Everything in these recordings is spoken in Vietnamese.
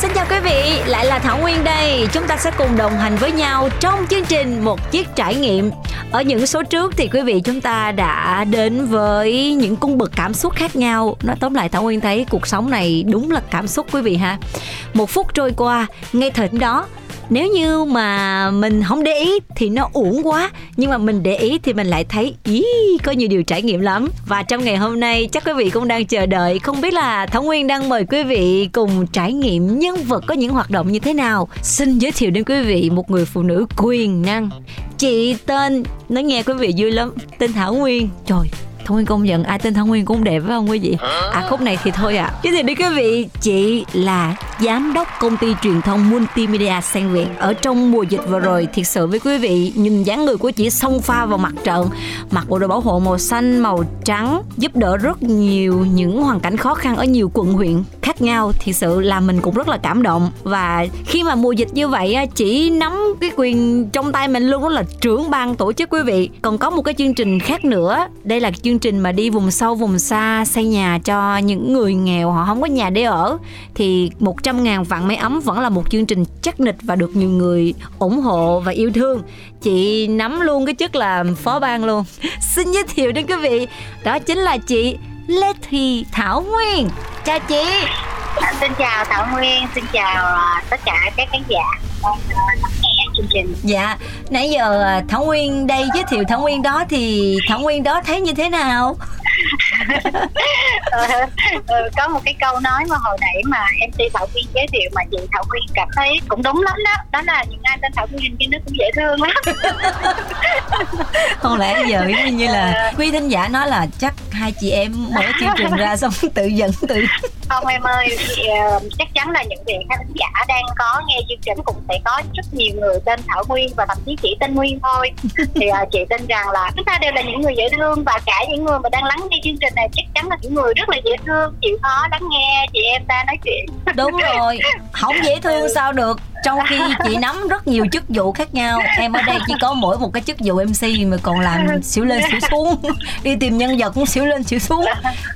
Xin chào quý vị, lại là Thảo Nguyên đây. Chúng ta sẽ cùng đồng hành với nhau trong chương trình Một chiếc trải nghiệm. Ở những số trước thì quý vị chúng ta đã đến với những cung bậc cảm xúc khác nhau. Nói tóm lại Thảo Nguyên thấy cuộc sống này đúng là cảm xúc quý vị ha. Một phút trôi qua, ngay thời điểm đó nếu như mà mình không để ý thì nó uổng quá nhưng mà mình để ý thì mình lại thấy ý có nhiều điều trải nghiệm lắm và trong ngày hôm nay chắc quý vị cũng đang chờ đợi không biết là thảo nguyên đang mời quý vị cùng trải nghiệm nhân vật có những hoạt động như thế nào xin giới thiệu đến quý vị một người phụ nữ quyền năng chị tên nói nghe quý vị vui lắm tên thảo nguyên trời Thông Nguyên công nhận ai tên Thông Nguyên cũng đẹp phải không quý vị? À khúc này thì thôi ạ. À. Chứ thì đi quý vị, chị là giám đốc công ty truyền thông Multimedia Sang Việt ở trong mùa dịch vừa rồi. Thiệt sự với quý vị, nhìn dáng người của chị xông pha vào mặt trận, mặc bộ đồ bảo hộ màu xanh, màu trắng, giúp đỡ rất nhiều những hoàn cảnh khó khăn ở nhiều quận huyện khác nhau. Thiệt sự là mình cũng rất là cảm động và khi mà mùa dịch như vậy chỉ nắm cái quyền trong tay mình luôn đó là trưởng ban tổ chức quý vị. Còn có một cái chương trình khác nữa, đây là chương trình mà đi vùng sâu vùng xa xây nhà cho những người nghèo họ không có nhà để ở thì một 100 ngàn vạn máy ấm vẫn là một chương trình chắc nịch và được nhiều người ủng hộ và yêu thương. Chị nắm luôn cái chức là phó ban luôn. Xin giới thiệu đến quý vị, đó chính là chị Lê Thị Thảo Nguyên. Chào chị. Xin chào Thảo Nguyên, xin chào ờ, tất cả các khán giả chương trình. Dạ nãy giờ à, thảo nguyên đây giới thiệu thảo nguyên đó thì thảo nguyên đó thấy như thế nào? Ừ, ừ, có một cái câu nói mà hồi nãy mà mc thảo nguyên giới thiệu mà chị thảo nguyên cảm thấy cũng đúng lắm đó. Đó là những ai tên thảo nguyên kia nó cũng dễ thương lắm. Không lẽ giờ như là quý thính giả nói là chắc hai chị em mở chương trình ra xong tự giận tự không em ơi thì, uh, chắc chắn là những vị khán giả đang có nghe chương trình cũng sẽ có rất nhiều người tên Thảo Nguyên và thậm chí chỉ tên Nguyên thôi. Thì uh, chị tin rằng là chúng ta đều là những người dễ thương và cả những người mà đang lắng nghe chương trình này chắc chắn là những người rất là dễ thương chịu khó lắng nghe chị em ta nói chuyện. Đúng rồi. Không dễ thương ừ. sao được trong khi chị nắm rất nhiều chức vụ khác nhau em ở đây chỉ có mỗi một cái chức vụ mc mà còn làm xỉu lên xỉu xuống. Đi tìm nhân vật cũng xỉu lên xỉu xuống.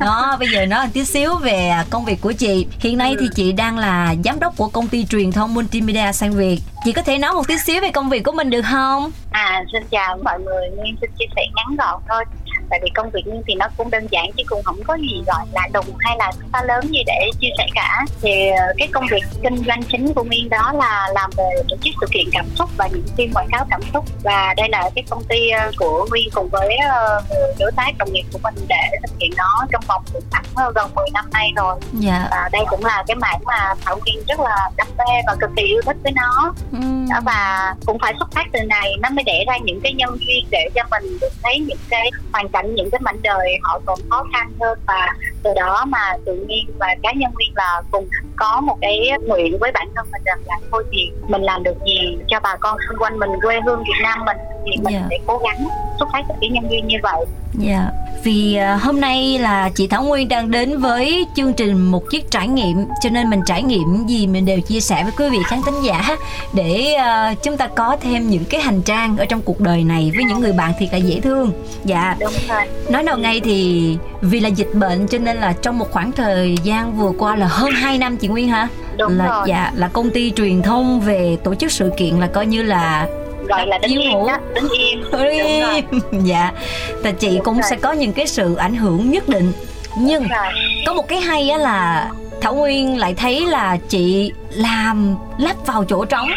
Đó bây giờ nói tí xíu về công việc của chị. Hiện nay thì chị đang là giám đốc của công ty truyền thông multimedia sang việt. Chị có thể nói một tí xíu về công việc của mình được không? À xin chào mọi người. Nguyên xin chia sẻ ngắn gọn thôi tại vì công việc nhưng thì nó cũng đơn giản chứ cũng không có gì gọi là đùng hay là xa lớn gì để chia sẻ cả thì ờ, cái công việc kinh doanh chính của Nguyên đó là làm về tổ chức sự kiện cảm xúc và những phim quảng cáo cảm xúc và đây là cái công ty ờ, của Nguyên cùng với ờ, đối tác đồng nghiệp của mình để thực hiện nó trong vòng khoảng gần 10 năm nay rồi dạ. và đây cũng là cái mảng mà Thảo Nguyên rất là đam mê và cực kỳ yêu thích với nó ừ. đó và cũng phải xuất phát từ này nó mới đẻ ra những cái nhân duyên để cho mình được thấy những cái hoàn cảnh cảnh những cái mảnh đời họ còn khó khăn hơn. Và từ đó mà tự nhiên và cá nhân viên là cùng có một cái nguyện với bản thân mình rằng là thôi thì mình làm được gì cho bà con xung quanh mình quê hương Việt Nam mình thì mình yeah. Dạ. sẽ cố gắng xuất phát từ cái nhân viên như vậy. Dạ. Yeah vì uh, hôm nay là chị Thảo Nguyên đang đến với chương trình một chiếc trải nghiệm cho nên mình trải nghiệm gì mình đều chia sẻ với quý vị khán thính giả để uh, chúng ta có thêm những cái hành trang ở trong cuộc đời này với những người bạn thiệt là dễ thương dạ Đúng rồi. nói đầu ngay thì vì là dịch bệnh cho nên là trong một khoảng thời gian vừa qua là hơn 2 năm chị Nguyên hả Đúng là rồi. dạ là công ty truyền thông về tổ chức sự kiện là coi như là gọi là đứng im đó đứng im im dạ. Và chị cũng sẽ có những cái sự ảnh hưởng nhất định. Nhưng có một cái hay á là thảo nguyên lại thấy là chị làm lắp vào chỗ trống.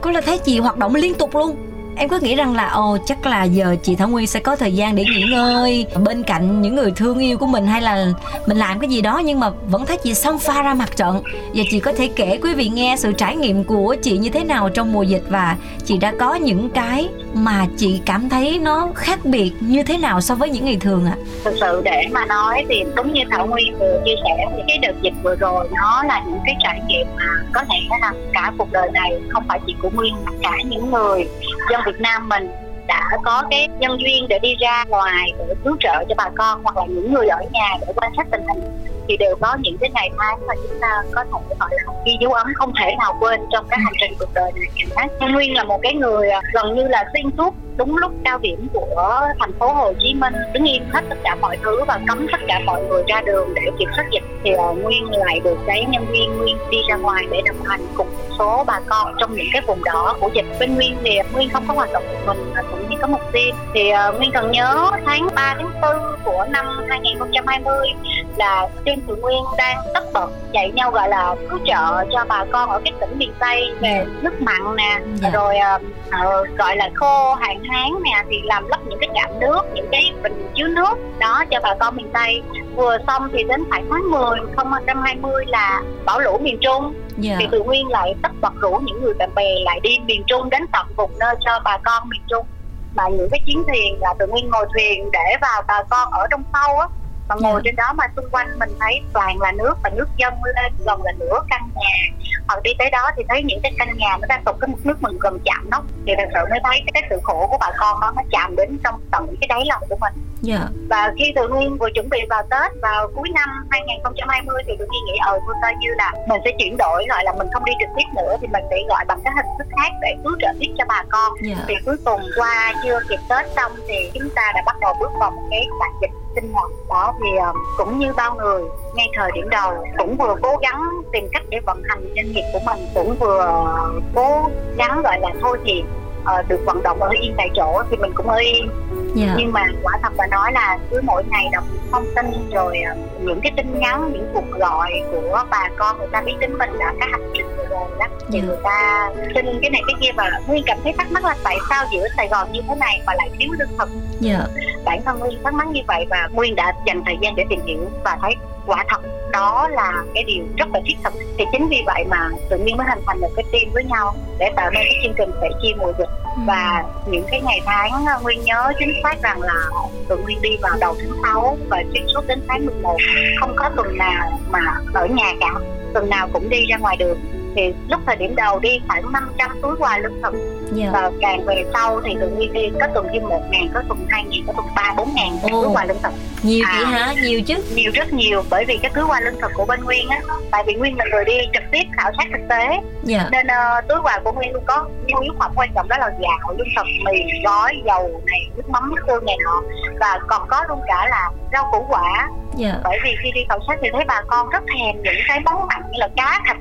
Có là thấy chị hoạt động liên tục luôn em cứ nghĩ rằng là, ồ, chắc là giờ chị Thảo Nguyên sẽ có thời gian để nghỉ ngơi, bên cạnh những người thương yêu của mình hay là mình làm cái gì đó nhưng mà vẫn thấy chị xông pha ra mặt trận và chị có thể kể quý vị nghe sự trải nghiệm của chị như thế nào trong mùa dịch và chị đã có những cái mà chị cảm thấy nó khác biệt như thế nào so với những ngày thường ạ? À? Thực sự để mà nói thì đúng như Thảo Nguyên vừa chia sẻ thì cái đợt dịch vừa rồi nó là những cái trải nghiệm mà có thể là cả cuộc đời này không phải chỉ của Nguyên mà cả những người dân Việt Nam mình đã có cái nhân duyên để đi ra ngoài để cứu trợ cho bà con hoặc là những người ở nhà để quan sát tình hình thì đều có những cái ngày tháng mà chúng ta có thể gọi là ghi dấu ấn không thể nào quên trong cái hành trình cuộc đời này. Cả. Nguyên là một cái người à, gần như là xuyên suốt đúng lúc cao điểm của thành phố Hồ Chí Minh, đứng yên hết tất cả mọi thứ và cấm tất cả mọi người ra đường để kiểm soát dịch. Thì à, Nguyên lại được cái nhân viên Nguyên đi ra ngoài để đồng hành cùng một số bà con trong những cái vùng đỏ của dịch. Bên Nguyên thì Nguyên không có hoạt động một mình mà cũng như có một team. Thì à, Nguyên còn nhớ tháng 3 tháng 4 của năm 2020 là team Thượng Nguyên đang tất bật chạy nhau gọi là cứu trợ cho bà con ở các tỉnh miền Tây về nước mặn nè Dạ. rồi uh, gọi là khô hạn hán nè thì làm lấp những cái trạm nước những cái bình chứa nước đó cho bà con miền Tây. Vừa xong thì đến khoảng tháng 10 2020 là bão lũ miền Trung. Dạ. Thì tự nguyên lại tất bật rủ những người bạn bè lại đi miền Trung đến tận vùng nơi cho bà con miền Trung. Mà những cái chiến thuyền là tự nguyên ngồi thuyền để vào bà con ở trong sâu á mà ngồi Dạ. trên đó mà xung quanh mình thấy toàn là nước và nước dâng lên gần là nửa căn nhà. Hoặc đi tới đó thì thấy những cái căn nhà nó đang tụt cái mức nước mình gần chạm nóc. Thì thật sự mới thấy cái, cái sự khổ của bà con đó nó chạm đến trong tận cái đáy lòng của mình dạ. Và khi tự nhiên vừa chuẩn bị vào Tết vào cuối năm 2020 thì tự nhiên nghĩ ờ thôi coi như là mình sẽ chuyển đổi gọi là mình không đi trực tiếp nữa thì mình sẽ gọi bằng cái hình thức khác để cứu trợ tiếp cho bà con. Dạ. Thì cuối cùng qua chưa kịp Tết xong thì chúng ta đã bắt đầu bước vào một cái đại dịch sinh hoạt. Đó thì ờ, cũng như bao người ngay thời điểm đầu cũng vừa cố gắng tìm cách để vận hành doanh nghiệp của mình cũng vừa cố gắng gọi là thôi thì ờ, được vận động ở yên tại chỗ thì mình cũng ở yên dạ. Nhưng mà quả thật mà nói là cứ mỗi ngày đọc thông tin rồi ờ, những cái tin nhắn những cuộc gọi của bà con người ta biết đến mình là cái hành trình vừa rồi đó. Thì Dạ. người ta xin cái này cái kia và nguyên cảm thấy thắc mắc là tại sao giữa Sài Gòn như thế này mà lại thiếu lương thực? Dạ. Bản thân Nguyên thắc mắc như vậy và Nguyên đã dành thời gian để tìm hiểu và thấy quả thật đó là cái điều rất là thiết thực. Thì chính vì vậy mà tự nhiên mới hình thành một cái team với nhau để tạo nên cái chương trình sẻ chia mùa dịch. Và những cái ngày tháng ờ, Nguyên nhớ chính xác rằng là tụi Nguyên đi vào đầu tháng 6 và xuyên suốt đến tháng 11 không có tuần nào mà ở nhà cả tuần nào cũng đi ra ngoài đường. Thì lúc thời điểm đầu đi khoảng 500 túi quà lương thực dạ. Và càng về sau thì tự nhiên đi có tuần đi một ngàn có tuần hai ngàn có tuần ba bốn ngàn túi quà lương thực. Nhiều À. vậy hả? Nhiều chứ. nhiều rất nhiều bởi vì cái túi quà lương thực của bên Nguyên á tại vì Nguyên là người đi trực tiếp khảo sát thực tế. Dạ. Nên ờ, túi quà của Nguyên luôn có nhu yếu phẩm quan trọng đó là gạo lương thực mì gói dầu này nước mắm nước tương này nọ. Và còn có luôn cả là rau củ quả. Dạ. Bởi vì khi đi khảo sát thì thấy bà con rất thèm những cái món mặn như là cá thịt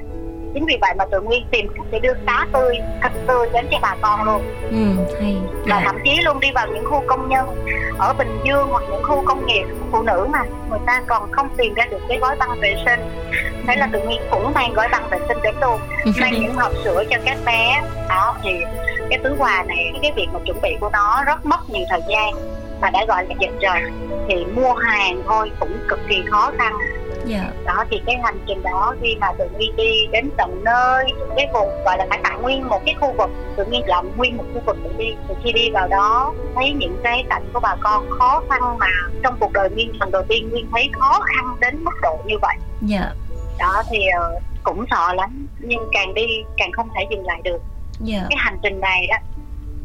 chính vì vậy mà tự nguyên tìm cách để đưa cá tươi thịt tươi đến cho bà con luôn. Ừ hay. Và dạ thậm chí luôn đi vào những khu công nhân ở Bình Dương hoặc những khu công nghiệp phụ nữ mà người ta còn không tìm ra được cái gói băng vệ sinh. Thế là tự nhiên cũng mang gói băng vệ sinh đến luôn. Mang những hộp sữa cho các bé. Đó thì cái túi quà này cái việc mà chuẩn bị của nó rất mất nhiều thời gian và đã gọi là dịch rồi thì mua hàng thôi cũng cực kỳ khó khăn dạ. Đó thì cái hành trình đó khi mà tự nhiên đi đến tận nơi cái vùng gọi là phải tặng nguyên một cái khu vực tự nhiên làm nguyên một khu vực để đi. Thì khi đi vào đó thấy những cái cảnh của bà con khó khăn mà trong cuộc đời nguyên lần đầu tiên nguyên thấy khó khăn đến mức độ như vậy. Dạ. Đó thì ờ, cũng sợ lắm nhưng càng đi càng không thể dừng lại được. Dạ. Cái hành trình này đó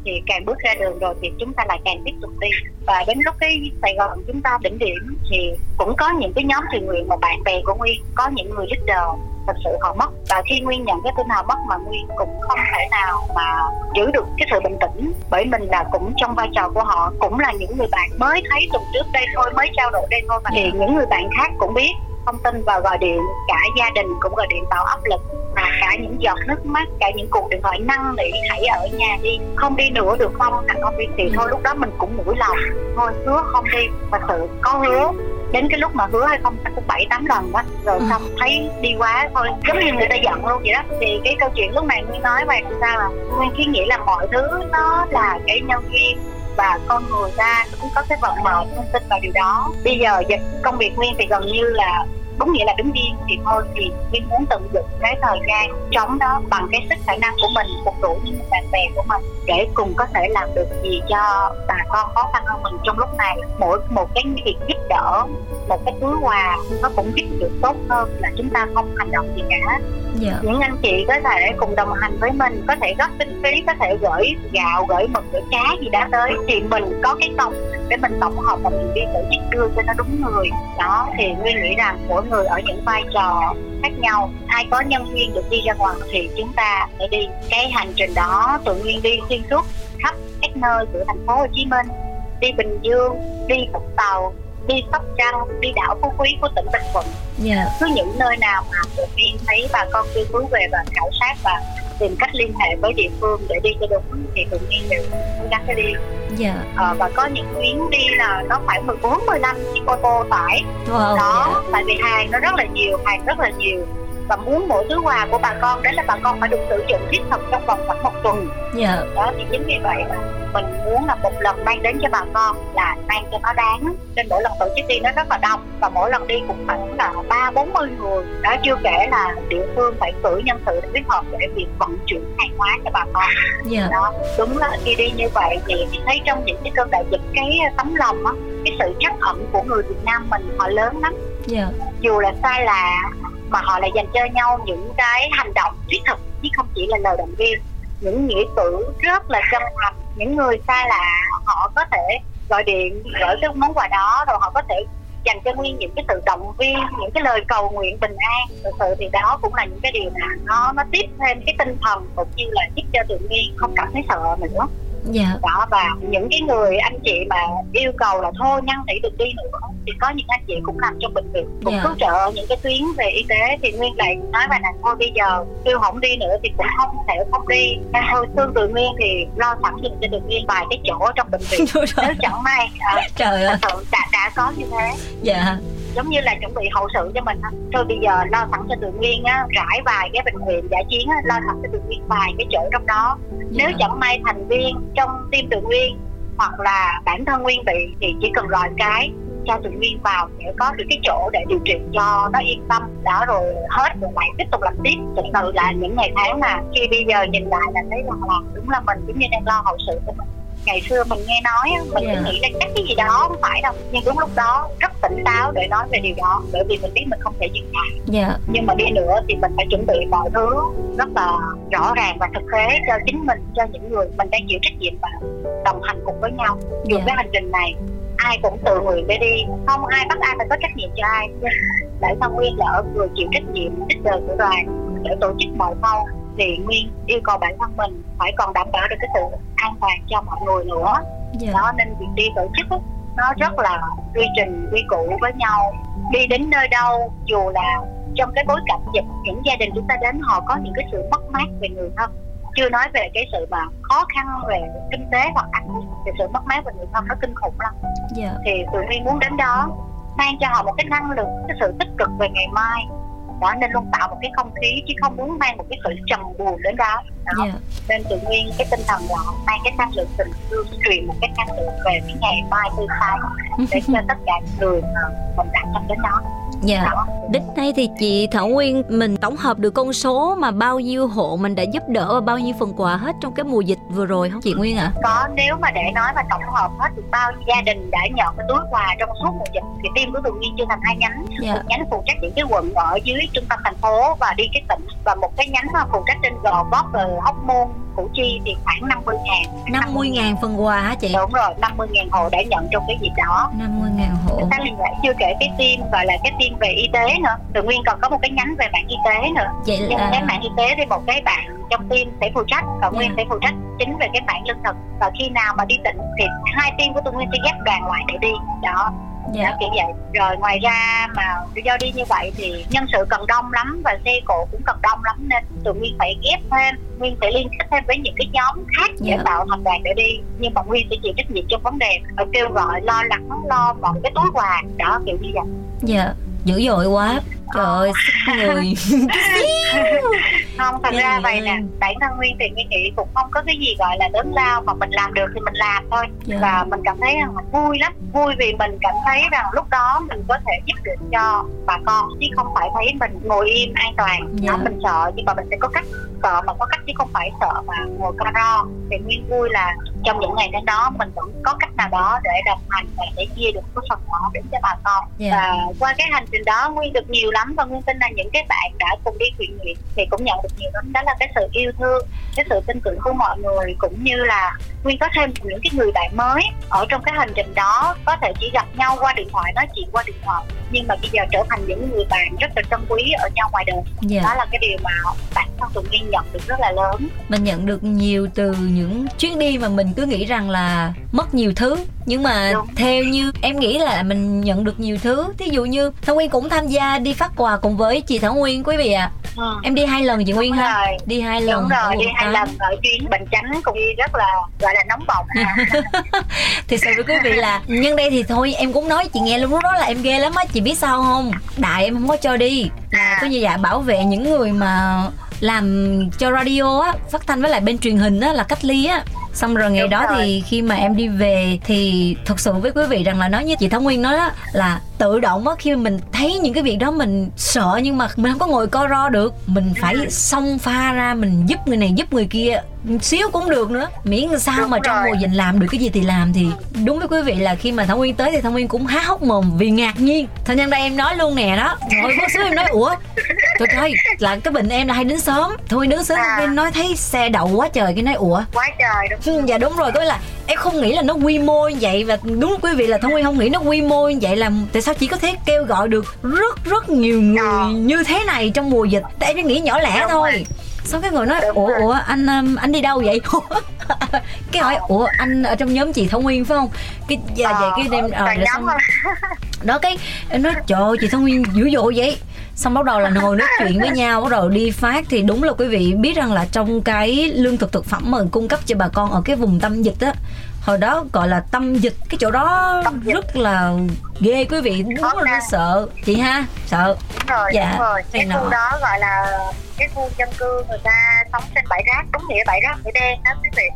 thì càng bước ra đường rồi thì chúng ta lại càng tiếp tục đi. Và đến lúc cái Sài Gòn chúng ta đỉnh điểm thì cũng có những cái nhóm thiện nguyện mà bạn bè của Nguyên có những người leader thật sự họ mất. Và khi Nguyên nhận cái tin họ mất mà Nguyên cũng không thể nào mà giữ được cái sự bình tĩnh. Bởi mình là cũng trong vai trò của họ cũng là những người bạn mới thấy tuần trước đây thôi mới trao đổi đây thôi. Mà thì những người bạn khác cũng biết thông tin và gọi điện cả gia đình cũng gọi điện tạo áp lực và cả những giọt nước mắt cả những cuộc điện thoại năn nỉ hãy ở nhà đi. Không đi nữa được không? Thằng không đi thì thôi lúc đó mình cũng mũi lòng. Thôi hứa không đi. Thật sự có hứa đến cái lúc mà hứa hay không chắc cũng bảy tám lần quá rồi Ừ. xong thấy đi quá thôi giống như người ta giận luôn vậy đó. Thì cái câu chuyện lúc này nguyên nói vậy làm sao là nguyên kiến nghĩ là mọi thứ nó là cái nhân duyên và con người ta cũng có cái vận mệnh nguyên tin vào điều đó. Bây giờ dịch công việc nguyên thì gần như là đúng nghĩa là đứng yên thì thôi thì Nguyên muốn tận dụng cái thời gian trống đó bằng cái sức khả năng của mình phục vụ những bạn bè của mình để cùng có thể làm được gì cho bà con khó khăn hơn mình trong lúc này mỗi một cái việc giúp đỡ một cái túi quà nó cũng giúp được tốt hơn là chúng ta không hành động gì cả dạ. những anh chị có thể cùng đồng hành với mình có thể góp kinh phí có thể gửi gạo gửi mực gửi cá gì đó tới thì mình có cái công để mình tổng hợp và mình đi tổ chức đưa cho nó đúng người đó thì nguyên nghĩ rằng mỗi người ở những vai trò khác nhau ai có nhân viên được đi ra ngoài thì chúng ta sẽ đi cái hành trình đó tự nhiên đi xuyên suốt khắp các nơi của thành phố Hồ Chí Minh đi Bình Dương đi Vũng Tàu đi Sóc Trăng đi đảo Phú Quý của tỉnh Bình Thuận yeah. Dạ. cứ những nơi nào mà tự nhiên thấy bà con cư trú về và khảo sát và tìm cách liên hệ với địa phương để đi cho đúng thì tự nhiên đều cố gắng đi dạ. ờ, và có những chuyến đi là nó khoảng 14 15 chiếc ô tô tải wow, đó dạ. tại vì hàng nó rất là nhiều hàng rất là nhiều và muốn mỗi thứ quà của bà con đấy là bà con phải được sử dụng thiết thực trong vòng khoảng một tuần dạ. đó thì chính vì vậy mà mình muốn là một lần mang đến cho bà con là mang cho nó đáng nên mỗi lần tổ chức đi nó rất là đông và mỗi lần đi cũng khoảng là ba bốn mươi người đó chưa kể là địa phương phải cử nhân sự để phối hợp để việc vận chuyển hàng hóa cho bà con yeah. Dạ. đó đúng là khi đi như vậy thì thấy trong những cái cơn đại dịch cái tấm lòng á cái sự trắc ẩn của người Việt Nam mình họ lớn lắm yeah. Dạ. dù là sai là mà họ lại dành cho nhau những cái hành động thiết thực, chứ không chỉ là lời động viên. Những nghĩa cử rất là chân thành, những người xa lạ, họ có thể gọi điện, gửi cái món quà đó, rồi họ có thể dành cho nguyên những cái sự động viên, những cái lời cầu nguyện bình an. Thực sự thì đó cũng là những cái điều mà nó nó tiếp thêm cái tinh thần, cũng như là giúp cho tự nhiên không cảm thấy sợ nữa dạ. đó và những cái người anh chị mà yêu cầu là thôi nhân tỷ được đi nữa thì có những anh chị cũng làm trong bệnh viện cũng dạ. cứu trợ những cái tuyến về y tế. Thì nguyên lại nói bà này thôi bây giờ kêu không đi nữa thì cũng không thể không đi. Nên thôi tương tự nguyên thì lo sẵn dùm cho tự nguyên vài cái chỗ trong bệnh viện. Nếu chẳng may à, trời ơi. đã đã có như thế. Dạ giống như là chuẩn bị hậu sự cho mình thôi bây giờ lo sẵn cho tự nguyên á rải vài cái bệnh viện giải chiến á lo sẵn cho tự nguyên vài cái chỗ trong đó yeah. nếu dạ. chẳng may thành viên trong team tự nguyên hoặc là bản thân nguyên bị thì chỉ cần gọi cái cho tự nguyên vào để có được cái chỗ để điều trị cho nó yên tâm đó rồi hết rồi lại tiếp tục làm tiếp thực sự là những ngày tháng mà khi bây giờ nhìn lại là thấy là đúng là mình cũng như đang lo hậu sự của mình ngày xưa mình nghe nói mình yeah. Dạ. nghĩ là chắc cái gì đó không phải đâu nhưng đúng lúc đó rất tỉnh táo để nói về điều đó bởi vì mình biết mình không thể dừng lại yeah. Dạ. nhưng mà đi nữa thì mình phải chuẩn bị mọi thứ rất là rõ ràng và thực tế cho chính mình cho những người mình đang chịu trách nhiệm và đồng hành cùng với nhau dù yeah. Dạ. cái hành trình này ai cũng tự nguyện để đi không ai bắt ai phải có trách nhiệm cho ai để thân nguyên là ở người chịu trách nhiệm leader của đoàn để tổ chức mọi khâu thì nguyên yêu cầu bản thân mình phải còn đảm bảo được cái sự an toàn cho mọi người nữa dạ. đó nên việc đi tổ chức nó rất là quy trình quy củ với nhau đi đến nơi đâu dù là trong cái bối cảnh dịch những gia đình chúng ta đến họ có những cái sự mất mát về người thân chưa nói về cái sự mà khó khăn về kinh tế hoặc ăn thì sự mất mát về người thân nó kinh khủng lắm yeah. Dạ. thì tụi mình muốn đến đó mang cho họ một cái năng lượng cái sự tích cực về ngày mai đó nên luôn tạo một cái không khí chứ không muốn mang một cái sự trầm buồn đến đó, đó. Yeah. nên tự nhiên cái tinh thần là mang cái năng lượng tình thương truyền một cái năng lượng về cái ngày mai tươi sáng để cho tất cả người mình đặt trong đến đó Dạ. Đến nay thì chị Thảo Nguyên mình tổng hợp được con số mà bao nhiêu hộ mình đã giúp đỡ và bao nhiêu phần quà hết trong cái mùa dịch vừa rồi không chị Nguyên ạ? À? Có nếu mà để nói mà tổng hợp hết được bao nhiêu gia đình đã nhận cái túi quà trong suốt mùa dịch thì team của Tường Nhiên chưa thành hai nhánh. Dạ. Một nhánh phụ trách những cái quận ở dưới trung tâm thành phố và đi cái tỉnh và một cái nhánh phụ trách trên gò vấp rồi hóc môn Củ Chi thì khoảng 50 ngàn. 50 ngàn phần quà hả chị? Đúng rồi, 50 ngàn hộ đã nhận trong cái dịp đó. 50 ngàn hộ. Chúng ta chưa kể cái team gọi là cái team về y tế nữa. Tự Nguyên còn có một cái nhánh về mạng y tế nữa. Vậy là... Nhưng cái mạng y tế thì một cái bạn trong team sẽ phụ trách Còn Nguyên yeah. Dạ. sẽ phụ trách chính về cái mạng lương thực. Và khi nào mà đi tỉnh thì hai team của tụi Nguyên sẽ ghép đoàn lại để đi. Đó dạ. kiểu vậy. Rồi ngoài ra mà do đi như vậy thì nhân sự cần đông lắm và xe cộ cũng cần đông lắm nên tụi nguyên phải ghép thêm nguyên phải liên kết thêm với những cái nhóm khác để dạ. tạo thành đoàn để đi. Nhưng mà nguyên sẽ chịu trách nhiệm trong vấn đề kêu gọi lo lắng lo mọi cái túi quà. Đó kiểu như vậy. Dạ dữ dội quá. Trời ơi người không thật ra vậy nè bản thân nguyên thì nguyên nghĩ cũng không có cái gì gọi là lớn lao mà mình làm được thì mình làm thôi yeah. Dạ. và mình cảm thấy rằng mình vui lắm vui vì mình cảm thấy rằng lúc đó mình có thể giúp được cho bà con chứ không phải thấy mình ngồi im an toàn yeah. Dạ. đó mình sợ nhưng mà mình sẽ có cách sợ mà có cách chứ không phải sợ mà ngồi co ro thì nguyên vui là trong những ngày đến đó mình vẫn có cách nào đó để đồng hành và để chia được cái phần đó đến cho bà con. Dạ. và qua cái hành trình đó nguyên được nhiều lắm và nguyên tin là những cái bạn đã cùng đi thiện nguyện thì cũng nhận được nhiều lắm. Đó là cái sự yêu thương cái sự tin tưởng của mọi người cũng như là nguyên có thêm những cái người bạn mới ở trong cái hành trình đó. Có thể chỉ gặp nhau qua điện thoại nói chuyện qua điện thoại nhưng mà bây giờ trở thành những người bạn rất là trân quý ở nhau ngoài đời. Dạ. Đó là cái điều mà bản thân tụi nguyên nhận được rất là lớn. Mình nhận được nhiều từ những chuyến đi mà mình cứ nghĩ rằng là mất nhiều thứ nhưng mà Đúng. theo như em nghĩ là mình nhận được nhiều thứ thí dụ như thảo nguyên cũng tham gia đi phát quà cùng với chị thảo nguyên quý vị ạ ừ. em đi hai lần chị nguyên Đúng ha rồi. đi hai lần đúng rồi đi hai lần ở chuyến bình chánh cũng đi rất là gọi là nóng bỏng à. thì sự với quý vị là nhân đây thì thôi em cũng nói chị nghe luôn lúc đó là em ghê lắm á chị biết sao không đại em không có cho đi là À. có như dạ bảo vệ những người mà làm cho radio á phát thanh với lại bên truyền hình á là cách ly á xong rồi ngày Đúng đó rồi. thì khi mà em đi về thì thật sự với quý vị rằng là nói như chị Thảo Nguyên nói đó là tự động á khi mình thấy những cái việc đó mình sợ nhưng mà mình không có ngồi co ro được mình phải Ừ. xông pha ra mình giúp người này giúp người kia xíu cũng được nữa miễn sao Đúng mà trong rồi. mùa dịch làm được cái gì thì làm thì đúng với quý vị là khi mà Thảo Nguyên tới thì Thảo Nguyên cũng há hốc mồm vì ngạc nhiên thành nhân đây em nói luôn nè đó ngồi bước xuống em nói ủa trời ơi là cái bệnh em là hay đến sớm Nguyên đứng sớm À. em nói thấy xe đậu quá trời cái nói ủa quá trời đúng dạ đúng rồi có nghĩa là em không nghĩ là nó quy mô như vậy và đúng quý vị là thông nguyên không nghĩ nó quy mô như vậy là tại sao chỉ có thể kêu gọi được rất rất nhiều người Ờ. như thế này trong mùa dịch tại em nghĩ nhỏ lẻ Đúng thôi rồi. xong cái người nói Đúng ủa rồi. ủa anh um, anh đi đâu vậy cái hỏi ủa anh ở trong nhóm chị thông nguyên phải không cái dạ vậy cái đêm ờ, rồi nhóm xong đó cái em nói trời ơi, chị thông nguyên dữ dội vậy xong bắt đầu là ngồi nói chuyện với nhau bắt đầu đi phát. Thì đúng là quý vị biết rằng là trong cái lương thực thực phẩm mà cung cấp cho bà con ở cái vùng tâm dịch á hồi đó gọi là tâm dịch cái chỗ đó rất là ghê quý vị. Đúng Khó là nó sợ. Chị ha? Sợ. Đúng rồi Dạ, đúng rồi. Cái khu đó gọi là cái khu dân cư người ta sống trên bãi rác đúng nghĩa bãi rác bãi đen đó quý vị.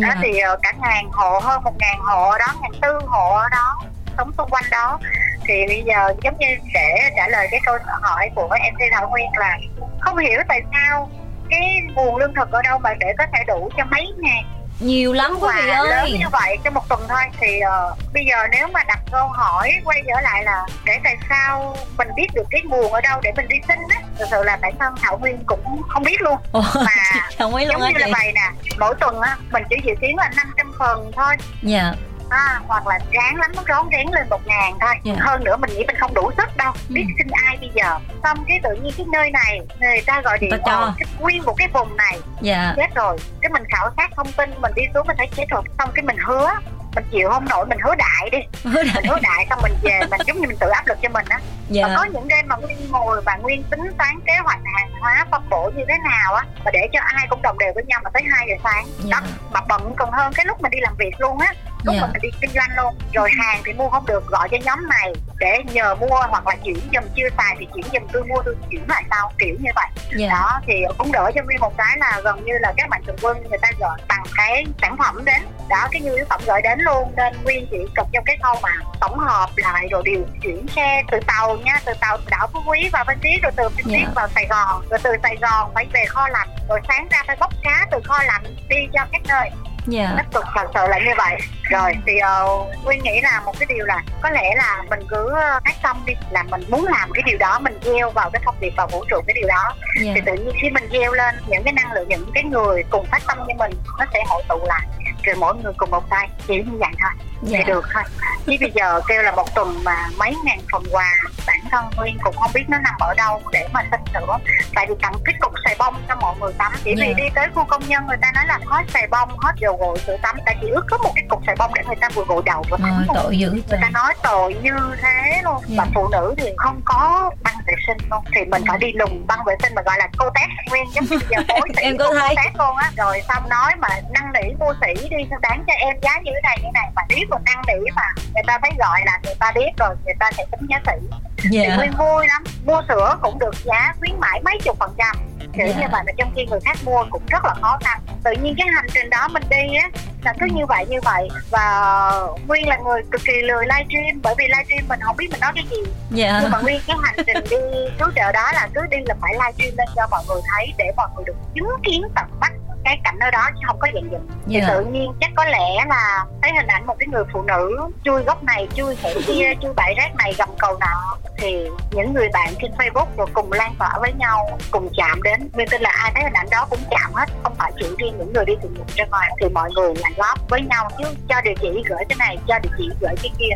Đó Dạ. thì ờ, cả ngàn hộ hơn một ngàn hộ ở đó ngàn tư hộ ở đó sống xung quanh đó thì bây giờ giống như để trả lời cái câu hỏi của Thi Thảo Nguyên là không hiểu tại sao cái nguồn lương thực ở đâu mà để có thể đủ cho mấy ngàn. Nhiều lắm quý vị quà lớn ơi như vậy trong một tuần thôi. Thì ờ, bây giờ nếu mà đặt câu hỏi quay trở lại là để tại sao mình biết được cái nguồn ở đâu để mình đi xin á thực sự là bản thân Thảo Nguyên cũng không biết luôn. Ồ, mà đồng ý luôn giống như là vậy nè mỗi tuần á mình chỉ dự kiến là 500 phần thôi. Dạ à, hoặc là ráng lắm nó rón rén lên một ngàn thôi. Dạ. hơn nữa mình nghĩ mình không đủ sức đâu. Biết Ừ. xin ai bây giờ? Xong cái tự nhiên cái nơi này người ta gọi điện cho. "Ờ, cái nguyên một cái vùng này. Dạ. Chết rồi. Cái mình khảo sát thông tin mình đi xuống mình thấy chết rồi. Xong cái mình hứa mình chịu không nổi mình hứa đại đi. Mình hứa đại xong mình về mình giống như mình tự áp lực cho mình á. Dạ. Và có những đêm mà nguyên ngồi và nguyên tính toán kế hoạch hàng hóa phân bổ như thế nào á và để cho ai cũng đồng đều với nhau mà tới 2 giờ sáng. Dạ. đó mà bận còn hơn cái lúc mình đi làm việc luôn á lúc Dạ. mà mình đi kinh doanh luôn rồi hàng thì mua không được gọi cho nhóm này để nhờ mua hoặc là chuyển giùm chưa xài thì chuyển giùm tôi mua tôi chuyển lại sau kiểu như vậy. Dạ. Đó thì cũng đỡ cho nguyên một cái là gần như là các bạn thường quân người ta gọi bằng cái sản phẩm đến. Đó cái nhu yếu phẩm gửi đến luôn nên nguyên chỉ cần trong cái khâu mà tổng hợp lại rồi điều chuyển xe từ tàu nha từ tàu đảo phú quý vào bên Tiết rồi từ bên Dạ. Tiết vào sài gòn rồi từ sài gòn phải về kho lạnh rồi sáng ra phải bốc cá từ kho lạnh đi cho các nơi dạ. Tích cực thật sự là như vậy. Rồi thì uh, nguyên nghĩ là một cái điều là có lẽ là mình cứ ờ, phát tâm đi là mình muốn làm cái điều đó mình gieo vào cái thông điệp vào vũ trụ cái điều đó. Dạ. Thì tự nhiên khi mình gieo lên những cái năng lượng những cái người cùng phát tâm như mình nó sẽ hội tụ lại rồi mỗi người cùng một tay chỉ như vậy thôi. Dạ. thì được thôi. Chứ bây giờ kêu là một tuần mà mấy ngàn phần quà bản thân nguyên cũng không biết nó nằm ở đâu để mà xin nữa. Tại vì tặng cái cục xài bông cho mọi người tắm. Chỉ vì Dạ. đi tới khu công nhân người ta nói là hết xài bông hết dầu gội sữa tắm. Ta chỉ ước có một cái cục xài bông để người ta vừa gội đầu vừa tắm thôi tội dữ người ta nói tội như thế luôn. Dạ. và phụ nữ thì không có băng vệ sinh luôn. Thì mình phải đi lùng băng vệ sinh mà gọi là cô tét nguyên. Giống như giờ sĩ Em có thấy. luôn á. Rồi xong nói mà năn nỉ mua sĩ đi sao bán cho em giá như thế này như này mà biết mình năn nỉ mà. Người ta thấy gọi là người ta biết rồi người ta sẽ tính giá sĩ thì dạ nguyên vui lắm mua sữa cũng được giá khuyến mãi mấy chục phần trăm. Kiểu Dạ. như vậy mà trong khi người khác mua cũng rất là khó khăn. Tự nhiên cái hành trình đó mình đi á là cứ như vậy như vậy. Và nguyên là người cực kỳ lười livestream bởi vì livestream mình không biết mình nói cái gì. Dạ. Nhưng mà nguyên cái hành trình đi cứu trợ đó là cứ đi là phải livestream lên cho mọi người thấy để mọi người được chứng kiến tận mắt cái cảnh ở đó chứ không có dạng dụm thì dạ. tự nhiên chắc có lẽ là thấy hình ảnh một cái người phụ nữ chui góc này chui hẻm kia chui bãi rác này gầm cầu nọ. Thì những người bạn trên Facebook rồi cùng lan tỏa với nhau cùng chạm đến. Nguyên tin là ai thấy hình ảnh đó cũng chạm hết không phải chỉ riêng những người đi từ nguyện ra ngoài. Thì mọi người lại góp với nhau chứ cho địa chỉ gửi cái này cho địa chỉ gửi cái kia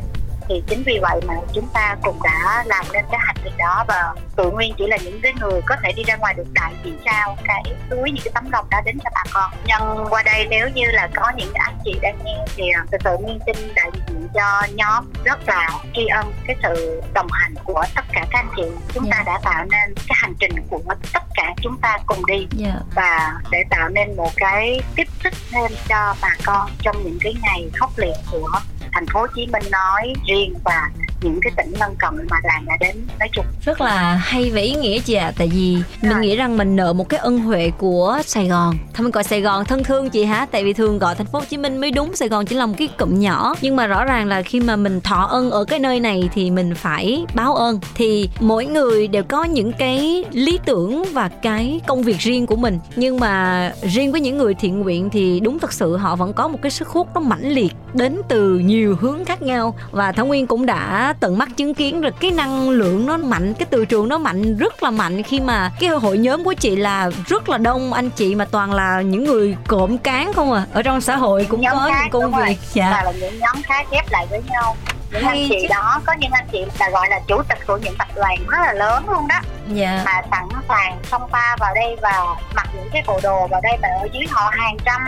thì chính vì vậy mà chúng ta cũng đã làm nên cái hành trình đó và tự nguyên chỉ là những cái người có thể đi ra ngoài được đại diện trao cái túi những cái tấm lòng đó đến cho bà con. Nhân qua đây nếu như là có những anh chị đang nghe thì à, thực sự nguyên xin đại diện cho nhóm rất là tri ân cái sự đồng hành của tất cả các anh chị. Chúng ta đã tạo nên cái hành trình của tất cả chúng ta cùng đi. Dạ. Và để tạo nên một cái tiếp sức thêm cho bà con trong những cái ngày khốc liệt của thành phố Hồ Chí Minh nói riêng và những cái tỉnh lân cận mà làng đã đến nói chung. Rất là hay và ý nghĩa chị ạ tại vì mình Rồi. nghĩ rằng mình nợ một cái ân huệ của Sài Gòn. Thôi mình gọi Sài Gòn thân thương chị hả? Tại vì thường gọi thành phố Hồ Chí Minh mới đúng Sài Gòn chỉ là một cái cụm nhỏ. Nhưng mà rõ ràng là khi mà mình thọ ân ở cái nơi này thì mình phải báo ơn. Thì mỗi người đều có những cái lý tưởng và cái công việc riêng của mình. Nhưng mà riêng với những người thiện nguyện thì đúng thật sự họ vẫn có một cái sức hút nó mãnh liệt đến từ nhiều hướng khác nhau. Và Thảo Nguyên cũng đã tận mắt chứng kiến được cái năng lượng nó mạnh cái từ trường nó mạnh rất là mạnh khi mà cái hội nhóm của chị là rất là đông. Anh chị mà toàn là những người cộm cán không à ở trong xã hội cũng Nhóm có khác, những công việc dạ. Và là những nhóm khác ghép lại với nhau. Những Hay anh chị chứ. đó có những anh chị là gọi là chủ tịch của những tập đoàn rất là lớn luôn đó. Dạ. Mà sẵn sàng xông pha vào đây và mặc những cái bộ đồ vào đây mà ở dưới họ hàng trăm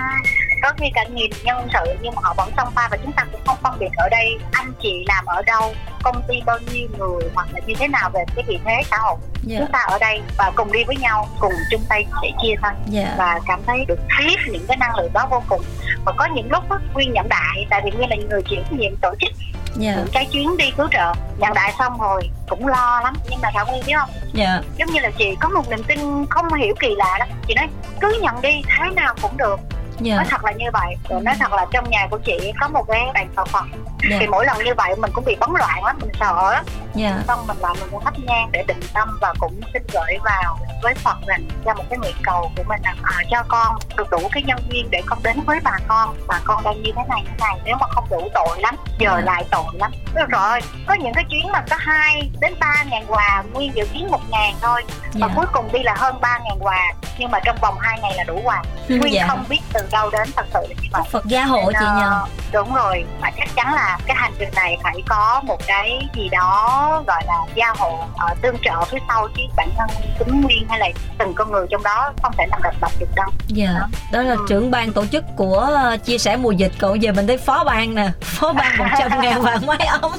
có khi cả nghìn nhân sự nhưng mà họ vẫn xông pha và chúng ta cũng không phân biệt ở đây anh chị làm ở đâu công ty bao nhiêu người hoặc là như thế nào về cái vị thế xã hội. Dạ. Chúng ta ở đây và cùng đi với nhau cùng chung tay để chia thân dạ. Và cảm thấy được tiếp những cái năng lượng đó vô cùng. Và có những lúc á, nguyên nhận đại tại vì nguyên là người chịu trách nhiệm tổ chức dạ. những cái chuyến đi cứu trợ nhận đại xong rồi cũng lo lắm nhưng mà thảo nguyên biết không? Dạ. Giống như là chị có một niềm tin không hiểu kỳ lạ đó. Chị nói cứ nhận đi thế nào cũng được yeah. nói thật là như vậy rồi nói thật là trong nhà của chị có một cái bàn thờ phật dạ. Thì mỗi lần như vậy mình cũng bị bấn loạn lắm mình sợ lắm. Dạ. Xong mình lại mình cũng thắp nhang để định tâm và cũng xin gửi vào với Phật rằng cho một cái nguyện cầu của mình là à, cho con được đủ cái nhân duyên để con đến với bà con. Bà con đang như thế này như thế này nếu mà không đủ tội lắm giờ Dạ. lại tội lắm. Được rồi có những cái chuyến mà có hai đến ba ngàn quà nguyên dự kiến một ngàn thôi và dạ. cuối cùng đi là hơn ba ngàn quà nhưng mà trong vòng 2 ngày là đủ quà. Nguyên dạ không biết từ đâu đến thật sự là như vậy. Phật gia hộ chị Nên, nhờ. ờ, đúng rồi và chắc chắn là cái hành trình này phải có một cái gì đó gọi là gia hộ ờ, tương trợ phía sau chứ bản thân tính nguyên hay là từng con người trong đó không thể làm độc lập được đâu. Dạ, đó là Ừ. trưởng ban tổ chức của ờ, chia sẻ mùa dịch. Còn giờ mình tới phó ban nè Phó ban 100 ngàn vàng máy ống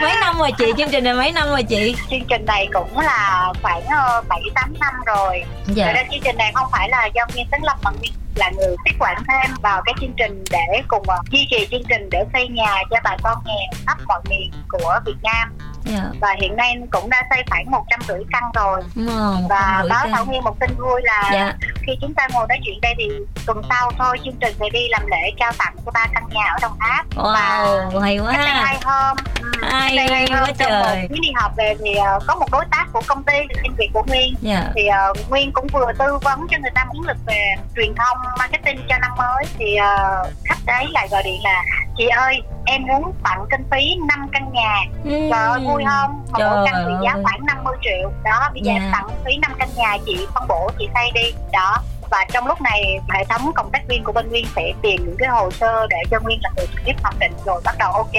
Mấy năm rồi chị, chương trình này mấy năm rồi chị? Chương trình này cũng là khoảng ờ, bảy tám năm rồi. Dạ, ra chương trình này không phải là do Nguyên Tấn Lập mà Nguyên là người tiếp quản thêm vào cái chương trình để cùng à, duy trì chương trình để xây nhà cho bà con nghèo khắp mọi miền của Việt Nam dạ. Và hiện nay cũng đã xây khoảng một trăm rưỡi căn rồi. Một và báo. Thảo Nguyên một tin vui là Dạ, khi chúng ta ngồi nói chuyện đây thì tuần sau thôi chương trình sẽ đi làm lễ trao tặng cho ba căn nhà ở Đồng Tháp. Wow, hay quá. cách đây ha hai hôm Hay đây hai hôm trong một trời. chuyến đi họp về thì ờ, có một đối tác của công ty xin việc của Nguyên. Dạ, thì ờ, Nguyên cũng vừa tư vấn cho người ta muốn lực về truyền thông marketing cho năm mới. Thì ờ, khách đấy lại gọi điện là chị ơi em muốn tặng kinh phí 5 căn nhà. Trời ơi vui không? Mà mỗi căn trị giá khoảng 50 triệu. Đó bây giờ em Dạ. tặng phí 5 căn nhà chị phân bổ chị xây đi. Đó và trong lúc này hệ thống cộng tác viên của bên Nguyên sẽ tìm những cái hồ sơ để cho Nguyên là người trực tiếp thẩm định. Rồi bắt đầu ok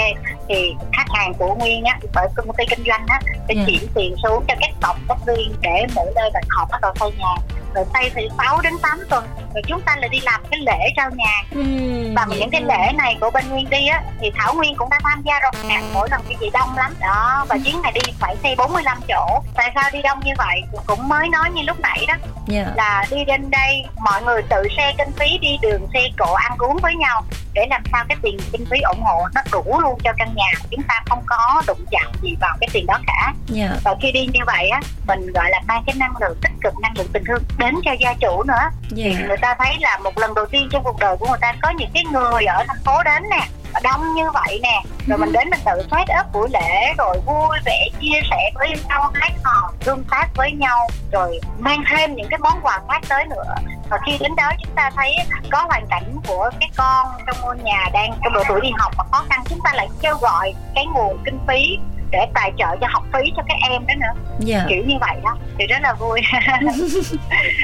thì khách hàng của Nguyên á bởi công ty kinh doanh á sẽ Dạ. chuyển tiền xuống cho các cộng tác viên để mỗi nơi bạn họ bắt đầu xây nhà rồi xây thì 6 đến 8 tuần. Rồi chúng ta lại đi làm cái lễ trao nhà. Ừm, và những cái lễ này của bên Nguyên đi á thì Thảo Nguyên cũng đã tham gia rồi. Nè mỗi lần đi gì đông lắm. Đó và chuyến này đi phải xe 45 chỗ. Tại sao đi đông như vậy? Cũng mới nói như lúc nãy đó. Dạ, là đi đến đây mọi người tự xe kinh phí đi đường xe cộ ăn uống với nhau để làm sao cái tiền kinh phí ủng hộ nó đủ luôn cho căn nhà chúng ta không có đụng chạm gì vào cái tiền đó cả yeah. Dạ. và khi đi như vậy á mình gọi là mang cái năng lượng tích cực năng lượng tình thương đến cho gia chủ nữa yeah. thì dạ. người ta thấy là một lần đầu tiên trong cuộc đời của người ta có những cái người ở thành phố đến nè đông như vậy nè. Rồi mình đến mình tự phát ấp buổi lễ rồi vui vẻ chia sẻ với nhau hát hò tương tác với nhau rồi mang thêm những cái món quà khác tới nữa. Và khi đến đó chúng ta thấy có hoàn cảnh của cái con trong ngôi nhà đang trong độ tuổi đi học mà khó khăn chúng ta lại kêu gọi cái nguồn kinh phí để tài trợ cho học phí cho các em đó nữa yeah. Dạ. kiểu như vậy đó thì rất là vui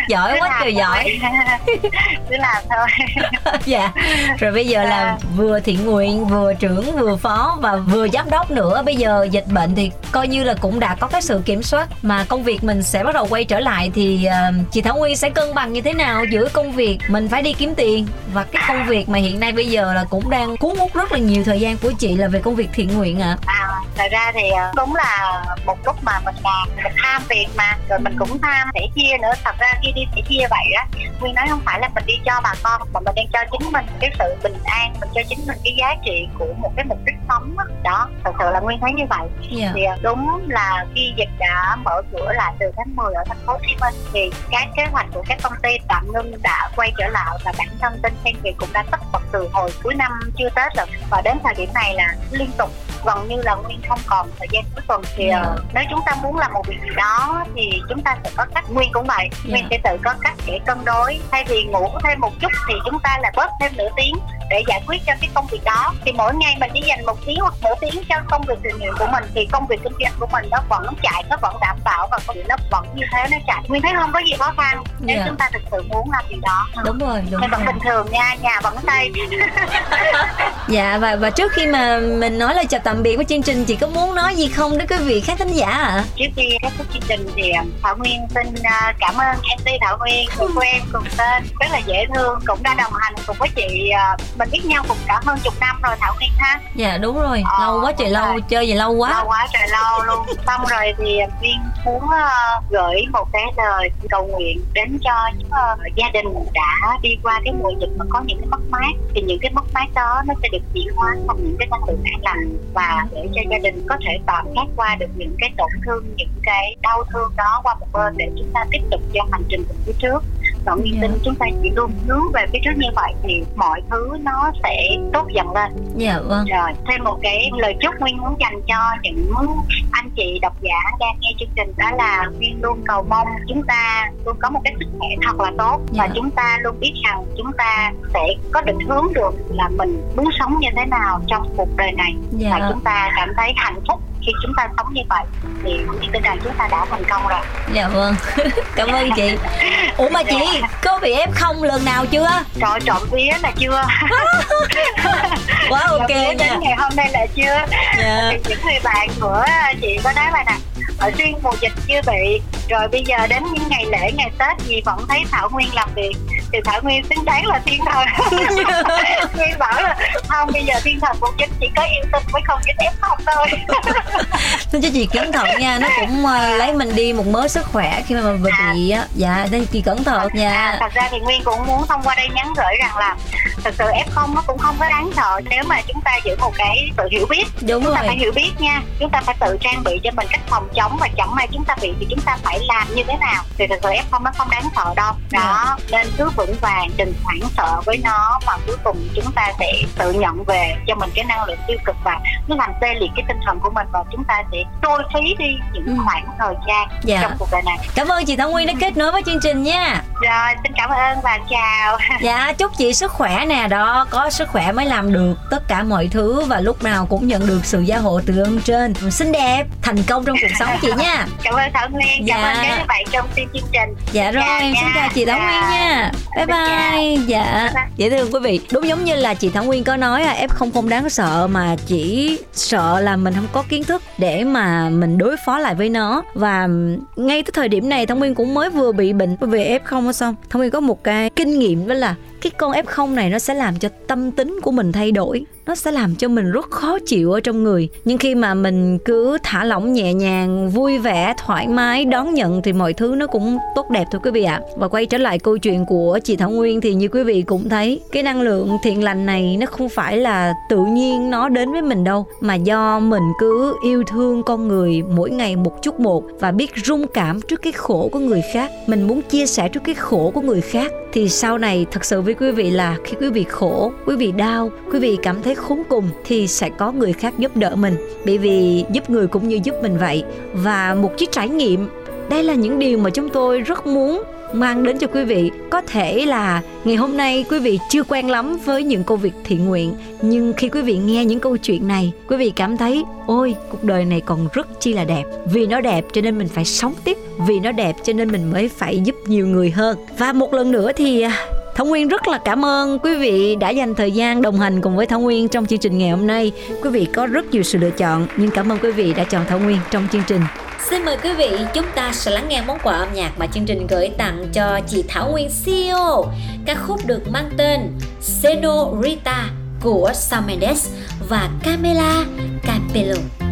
giỏi quá trời giỏi cứ làm thôi dạ rồi bây giờ là dạ. vừa thiện nguyện vừa trưởng vừa phó và vừa giám đốc nữa bây giờ dịch bệnh thì coi như là cũng đã có cái sự kiểm soát mà công việc mình sẽ bắt đầu quay trở lại thì uh, chị Thảo Nguyên sẽ cân bằng như thế nào giữa công việc mình phải đi kiếm tiền và cái công việc mà hiện nay bây giờ là cũng đang cuốn hút rất là nhiều thời gian của chị là về công việc thiện nguyện ạ à. Thật ra thì ờ, đúng là một lúc mà mình làm mình tham việc mà rồi mình cũng tham sẻ chia nữa thật ra khi đi sẻ chia vậy á nguyên nói không phải là mình đi cho bà con mà mình đang cho chính mình cái sự bình an mình cho chính mình cái giá trị của một cái mục đích sống đó, đó thật sự là nguyên thấy như vậy yeah. Dạ. thì ờ, đúng là khi dịch đã mở cửa lại từ tháng 10 ở thành phố Hồ Chí Minh thì các kế hoạch của các công ty tạm ngưng đã quay trở lại và bản thân tên Sen Việt cũng đã tất bật từ hồi cuối năm chưa Tết rồi và đến thời điểm này là liên tục gần như là nguyên không còn thời gian cuối tuần thì. Dạ. uh, nếu chúng ta muốn làm một việc gì đó thì chúng ta sẽ có cách nguyên cũng vậy yeah. nguyên sẽ tự có cách để cân đối thay vì ngủ thêm một chút thì chúng ta là bớt thêm nửa tiếng để giải quyết cho cái công việc đó thì mỗi ngày mình chỉ dành một tiếng hoặc nửa tiếng cho công việc thiện nguyện của mình thì công việc kinh doanh của mình nó vẫn chạy nó vẫn đảm bảo và công việc nó vẫn như thế nó chạy nguyên thấy không có gì khó khăn nếu yeah. Dạ. chúng ta thực sự muốn làm gì đó đúng rồi đúng thì vẫn bình thường nha nhà vẫn xây dạ và và trước khi mà mình nói lời chào tạm biệt với chương trình chị có muốn nói gì không đến quý vị khán thính giả ạ à? trước khi kết thúc chương trình thì à, thảo nguyên xin à, cảm ơn mc thảo nguyên của em cùng tên rất là dễ thương cũng đã đồng hành cùng với chị à, mình biết nhau cũng cả hơn chục năm rồi thảo nguyên ha. Dạ đúng rồi. Ờ, lâu quá trời lâu rồi. chơi gì lâu quá. Lâu quá trời lâu luôn. Xong rồi thì viên muốn uh, gửi một cái lời cầu nguyện đến cho những uh, gia đình đã đi qua cái mùa dịch mà có những cái mất mát. Thì những cái mất mát đó nó sẽ được chuyển hóa thành những cái năng lượng an lành và để cho gia đình có thể tạm thoát qua được những cái tổn thương những cái đau thương đó qua một bên để chúng ta tiếp tục cho hành trình về phía trước còn nguyên yeah. tin chúng ta chỉ luôn hướng về phía trước như vậy thì mọi thứ nó sẽ tốt dần lên dạ yeah, vâng rồi thêm một cái lời chúc nguyên muốn dành cho những anh chị độc giả đang nghe chương trình đó là nguyên luôn cầu mong chúng ta luôn có một cái sức khỏe thật là tốt yeah. và dạ. chúng ta luôn biết rằng chúng ta sẽ có định hướng được là mình muốn sống như thế nào trong cuộc đời này yeah. Dạ. và chúng ta cảm thấy hạnh phúc khi chúng ta sống như vậy thì tin rằng chúng ta đã thành công rồi. Dạ vâng. Cảm ơn chị. Ủa mà chị dạ. có bị ép không lần nào chưa? Trời trộm vía là chưa. Quá ok nha. đến ngày hôm nay là chưa. Dạ. thì những người bạn của chị có nói là nè ở xuyên mùa dịch chưa bị rồi bây giờ đến những ngày lễ ngày tết gì vẫn thấy thảo nguyên làm việc thì thảo nguyên xứng đáng là thiên thần. Nguyên bảo là không bây giờ thiên thần cũng chính chỉ có yêu tinh mới không chính ép không thôi. Nên cho chị cẩn thận nha nó cũng uh, lấy mình đi một mớ sức khỏe khi mà mình à. bị á. Dạ nên chị cẩn thận nha. à, thật ra thì nguyên cũng muốn thông qua đây nhắn gửi rằng là thật sự f không nó cũng không có đáng sợ nếu mà chúng ta giữ một cái sự hiểu biết. Đúng chúng rồi. ta phải hiểu biết nha chúng ta phải tự trang bị cho mình cách phòng chống và chẳng may chúng ta bị thì chúng ta phải làm như thế nào. Thì thật sự f không nó không đáng sợ đâu. Đó dạ. nên cứ vững vàng đừng hoảng sợ với nó mà cuối cùng chúng ta sẽ tự nhận về cho mình cái năng lượng tiêu cực và nó làm tê liệt cái tinh thần của mình và chúng ta sẽ trôi phí đi những ừ. khoảng thời gian dạ. trong cuộc đời này. Cảm ơn chị Thảo Nguyên đã kết nối với chương trình nha. Rồi xin cảm ơn và chào. Dạ chúc chị sức khỏe nè. Đó có sức khỏe mới làm được tất cả mọi thứ và lúc nào cũng nhận được sự gia hộ từ ơn trên. Xinh đẹp thành công trong cuộc sống chị nha. Cảm ơn Thảo Nguyên. Dạ. cảm ơn các bạn trong chương trình. Dạ rồi dạ, xin chào chị Thảo Nguyên nha bye bye dạ. Dễ thương quý vị đúng giống như là chị Thảo Nguyên có nói là f không không đáng sợ mà chỉ sợ là mình không có kiến thức để mà mình đối phó lại với nó. Và ngay tới thời điểm này Thảo Nguyên cũng mới vừa bị bệnh. Về f không xong Thảo Nguyên có một cái kinh nghiệm đó là cái con f0 này nó sẽ làm cho tâm tính của mình thay đổi. Nó sẽ làm cho mình rất khó chịu ở trong người. Nhưng khi mà mình cứ thả lỏng nhẹ nhàng, vui vẻ, thoải mái, đón nhận thì mọi thứ nó cũng tốt đẹp thôi quý vị ạ. Và quay trở lại câu chuyện của chị Thảo Nguyên thì như quý vị cũng thấy, cái năng lượng thiện lành này nó không phải là tự nhiên nó đến với mình đâu, mà do mình cứ yêu thương con người mỗi ngày một chút một và biết rung cảm trước cái khổ của người khác. Mình muốn chia sẻ trước cái khổ của người khác thì sau này thật sự với quý vị là khi quý vị khổ, quý vị đau, quý vị cảm thấy khốn cùng thì sẽ có người khác giúp đỡ mình. Bởi vì giúp người cũng như giúp mình vậy. Và một chiếc trải nghiệm, đây là những điều mà chúng tôi rất muốn mang đến cho quý vị. Có thể là ngày hôm nay quý vị chưa quen lắm với những công việc thiện nguyện, nhưng khi quý vị nghe những câu chuyện này, quý vị cảm thấy, ôi, cuộc đời này còn rất chi là đẹp. Vì nó đẹp cho nên mình phải sống tiếp, vì nó đẹp cho nên mình mới phải giúp nhiều người hơn. Và một lần nữa thì à, Thảo Nguyên rất là cảm ơn quý vị đã dành thời gian đồng hành cùng với Thảo Nguyên trong chương trình ngày hôm nay. Quý vị có rất nhiều sự lựa chọn, nhưng cảm ơn quý vị đã chọn Thảo Nguyên trong chương trình. Xin mời quý vị, chúng ta sẽ lắng nghe món quà âm nhạc mà chương trình gửi tặng cho chị Thảo Nguyên CEO. Ca khúc được mang tên Senorita của Sam Mendes và Camila Capello.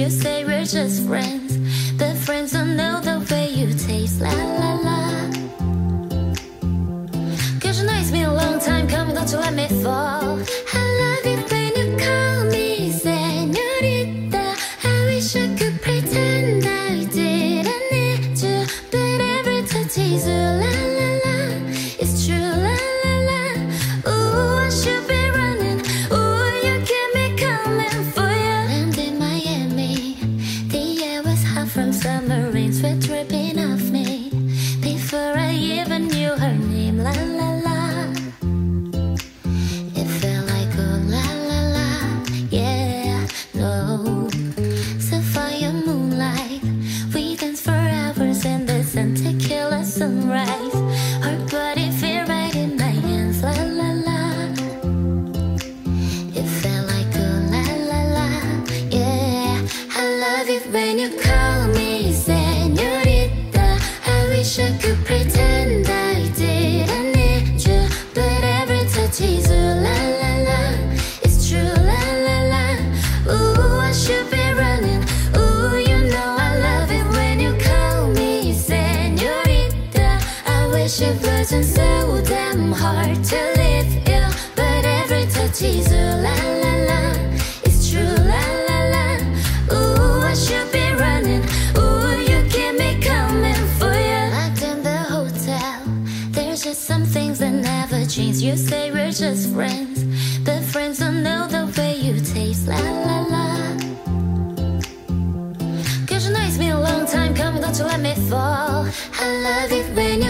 You say we're just friends, but friends don't know the way you taste. La la la. Cause you know it's been a long time coming, don't you let me fall. call me, say know the way you taste. La la la. Cause you know it's been a long time coming, don't you let me fall. I love it when you.